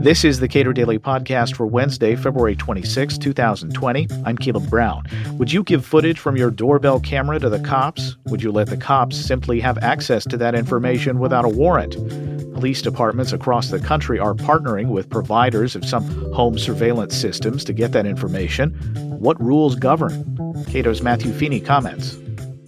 This is the Cato Daily Podcast for Wednesday, February 26, 2020. I'm Caleb Brown. Would you give footage from your doorbell camera to the cops? Would you let the cops simply have access to that information without a warrant? Police departments across the country are partnering with providers of some home surveillance systems to get that information. What rules govern? Cato's Matthew Feeney comments.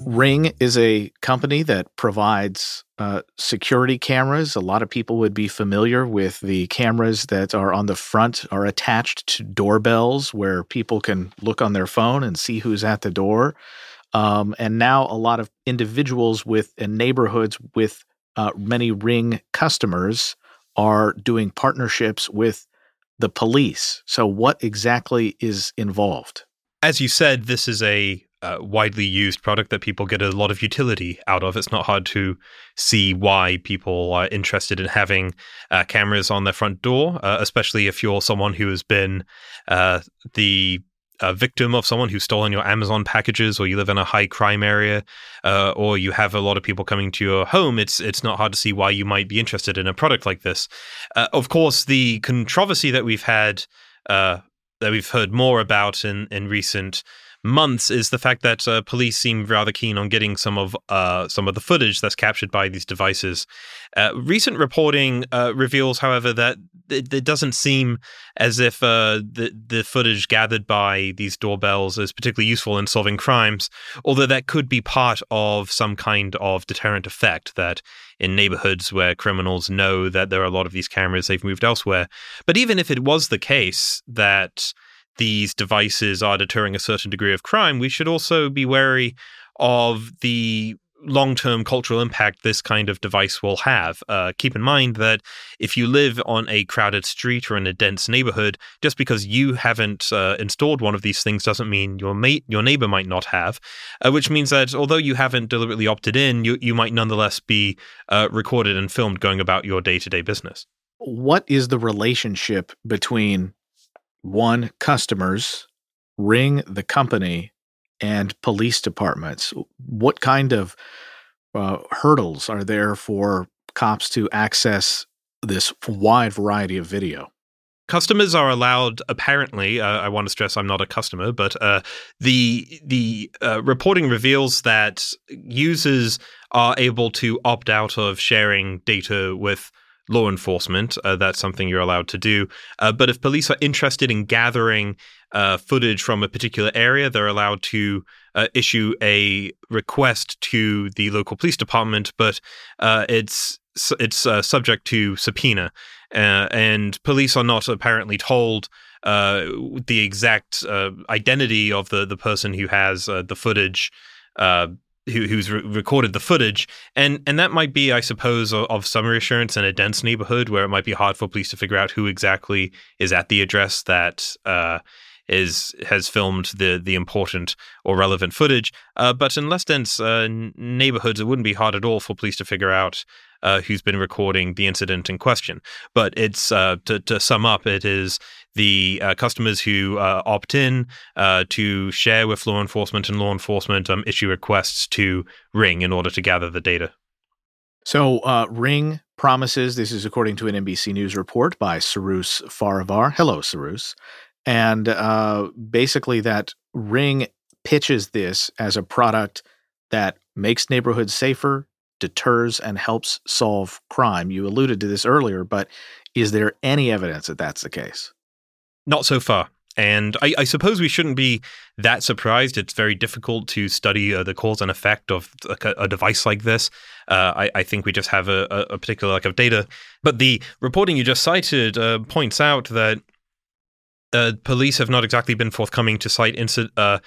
Ring is a company that provides uh, security cameras. A lot of people would be familiar with the cameras that are on the front, are attached to doorbells where people can look on their phone and see who's at the door. Um, and now a lot of individuals with in neighborhoods with uh, many Ring customers are doing partnerships with the police. So, what exactly is involved? As you said, this is a uh, widely used product that people get a lot of utility out of. It's not hard to see why people are interested in having uh, cameras on their front door, uh, especially if you're someone who has been uh, the victim of someone who's stolen your Amazon packages, or you live in a high crime area, uh, or you have a lot of people coming to your home. It's it's not hard to see why you might be interested in a product like this. Uh, of course, the controversy that we've had that we've heard more about in in recent months is the fact that uh, police seem rather keen on getting some of uh, some of the footage that's captured by these devices. Uh, recent reporting uh, reveals, however, that it, it, doesn't seem as if uh, the the footage gathered by these doorbells is particularly useful in solving crimes. Although that could be part of some kind of deterrent effect that in neighborhoods where criminals know that there are a lot of these cameras, they've moved elsewhere. But even if it was the case that these devices are deterring a certain degree of crime, we should also be wary of the long term cultural impact this kind of device will have. Uh, keep in mind that if you live on a crowded street or in a dense neighborhood, just because you haven't uh, installed one of these things doesn't mean your mate, your neighbor might not have. Uh, which means that although you haven't deliberately opted in, you you might nonetheless be uh, recorded and filmed going about your day to day business. What is the relationship between one customers, ring the company, and police departments. What kind of uh, hurdles are there for cops to access this wide variety of video? Customers are allowed, apparently. Uh, I want to stress I'm not a customer, but uh, the the uh, reporting reveals that users are able to opt out of sharing data with law enforcement. Uh, that's something you're allowed to do. Uh, but if police are interested in gathering uh, footage from a particular area, they're allowed to uh, issue a request to the local police department, but uh, it's it's uh, subject to subpoena, and police are not apparently told. the exact identity of the, the person who has the footage who, who's re- recorded the footage, and and that might be, I suppose, of, of, some reassurance in a dense neighborhood where it might be hard for police to figure out who exactly is at the address that uh, is has filmed the the important or relevant footage. Uh, but in less dense uh, neighborhoods, it wouldn't be hard at all for police to figure out uh, who's been recording the incident in question. But it's uh, to, to sum up, it is the uh, customers who uh, opt in uh, to share with law enforcement and law enforcement um, issue requests to Ring in order to gather the data. So, uh, Ring promises this is according to an NBC News report by Cyrus Farivar. Hello, Cyrus. And uh, basically, that Ring pitches this as a product that makes neighborhoods safer, deters, and helps solve crime. You alluded to this earlier, but is there any evidence that that's the case? Not so far. And I, I, suppose we shouldn't be that surprised. It's very difficult to study uh, the cause and effect of a, a device like this. Uh, I, I, think we just have a, a, particular lack of data. But the reporting you just cited uh, points out that uh, police have not exactly been forthcoming to cite inci- uh,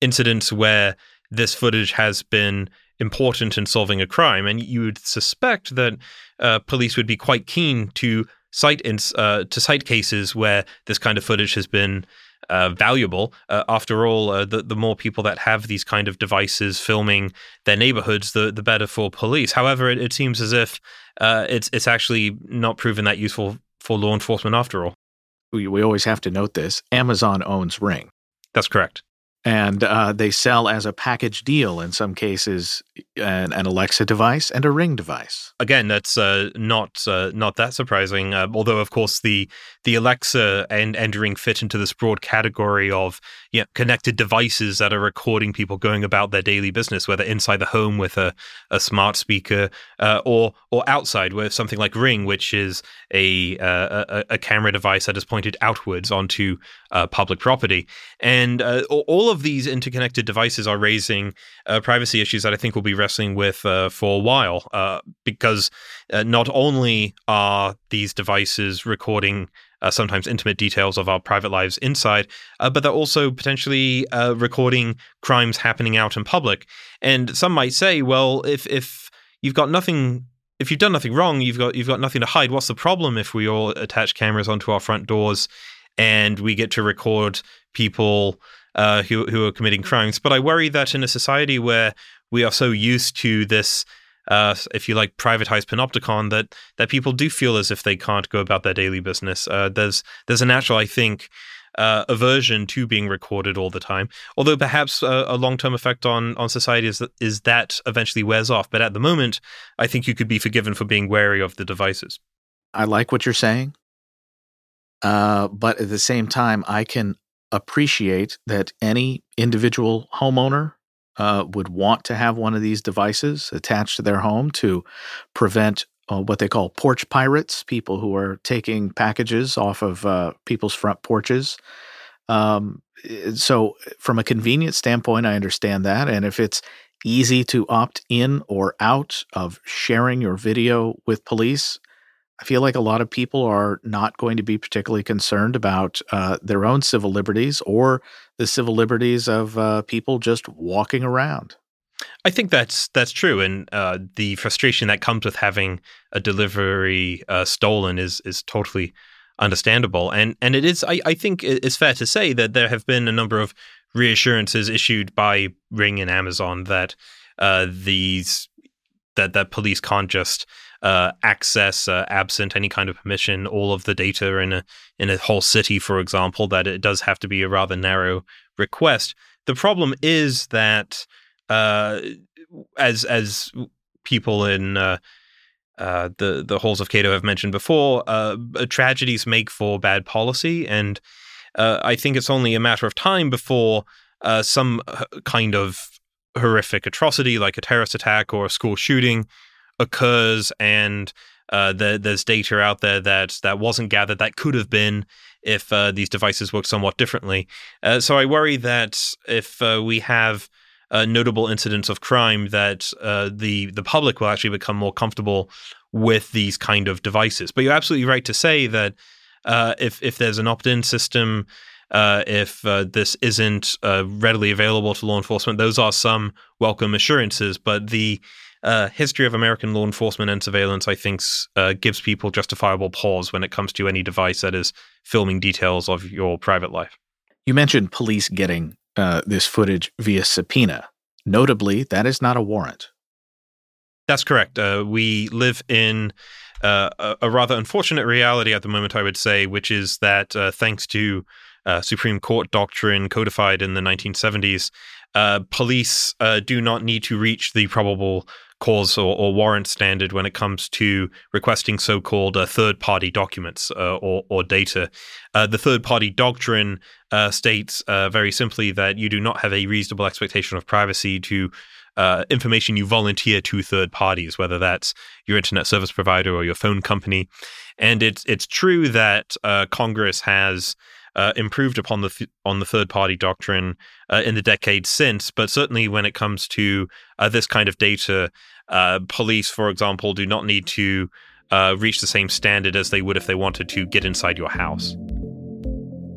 incidents where this footage has been important in solving a crime. And you would suspect that uh, police would be quite keen to cite in, uh, to cite cases where this kind of footage has been uh, valuable. Uh, after all, uh, the the more people that have these kind of devices filming their neighborhoods, the the better for police. However, it, it seems as if uh, it's it's actually not proven that useful for law enforcement after all. We we always have to note this: Amazon owns Ring. That's correct. And uh, they sell as a package deal in some cases an, an Alexa device and a Ring device. Again, that's uh, not uh, not that surprising. Uh, although, of course, the the Alexa and, and Ring fit into this broad category of you know, connected devices that are recording people going about their daily business, whether inside the home with a, a smart speaker uh, or or outside with something like Ring, which is a, uh, a, a camera device that is pointed outwards onto public property. And all of these interconnected devices are raising privacy issues that I think we'll be wrestling with uh, for a while uh, because uh, not only are these devices recording uh, sometimes intimate details of our private lives inside, uh, but they're also potentially uh, recording crimes happening out in public. And some might say, well, if if you've got nothing if you've done nothing wrong, you've got you've got nothing to hide. What's the problem if we all attach cameras onto our front doors and we get to record people uh, who who are committing crimes? But I worry that in a society where we are so used to this uh, if you like, privatized panopticon that that people do feel as if they can't go about their daily business. Uh, there's there's a natural, I think, uh, aversion to being recorded all the time. Although perhaps uh, a long term effect on on society is that, is that eventually wears off. But at the moment, I think you could be forgiven for being wary of the devices. I like what you're saying, uh, but at the same time, I can appreciate that any individual homeowner uh, would want to have one of these devices attached to their home to prevent uh, what they call porch pirates, people who are taking packages off of uh, people's front porches. Um, so, from a convenience standpoint, I understand that. And if it's easy to opt in or out of sharing your video with police, I feel like a lot of people are not going to be particularly concerned about uh, their own civil liberties or the civil liberties of uh, people just walking around. I think that's that's true, and uh, the frustration that comes with having a delivery uh, stolen is is totally understandable. And and it is, I, I think, it's fair to say that there have been a number of reassurances issued by Ring and Amazon that uh, these that that police can't just uh, access uh, absent any kind of permission all of the data in a in a whole city, for example, that it does have to be a rather narrow request. The problem is that uh, as as people in uh, uh, the the halls of Cato have mentioned before, uh, tragedies make for bad policy, and I think it's only a matter of time before some kind of horrific atrocity like a terrorist attack or a school shooting occurs and uh, the, there's data out there that that wasn't gathered that could have been if uh, these devices worked somewhat differently. Uh, so I worry that if uh, we have uh, notable incidents of crime, that uh, the the public will actually become more comfortable with these kind of devices. But you're absolutely right to say that if if there's an opt-in system. If this isn't readily available to law enforcement, those are some welcome assurances. But the uh, history of American law enforcement and surveillance, I think, uh, gives people justifiable pause when it comes to any device that is filming details of your private life. You mentioned police getting uh, this footage via subpoena. Notably, that is not a warrant. That's correct. Uh, we live in uh, a, a, rather unfortunate reality at the moment, I would say, which is that uh, thanks to Supreme Court doctrine codified in the 1970s, police do not need to reach the probable cause or, or, warrant standard when it comes to requesting so-called uh, third-party documents uh, or, or, data. Uh, the third-party doctrine uh, states uh, very simply that you do not have a reasonable expectation of privacy to uh, information you volunteer to third parties, whether that's your internet service provider or your phone company. And it's it's true that Congress has uh, improved upon the th- on the third party doctrine uh, in the decades since. But certainly, when it comes to uh, this kind of data, uh, police, for example, do not need to uh, reach the same standard as they would if they wanted to get inside your house.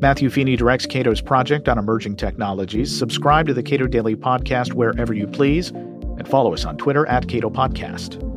Matthew Feeney directs Cato's project on emerging technologies. Subscribe to the Cato Daily Podcast wherever you please, and follow us on Twitter at Cato Podcast.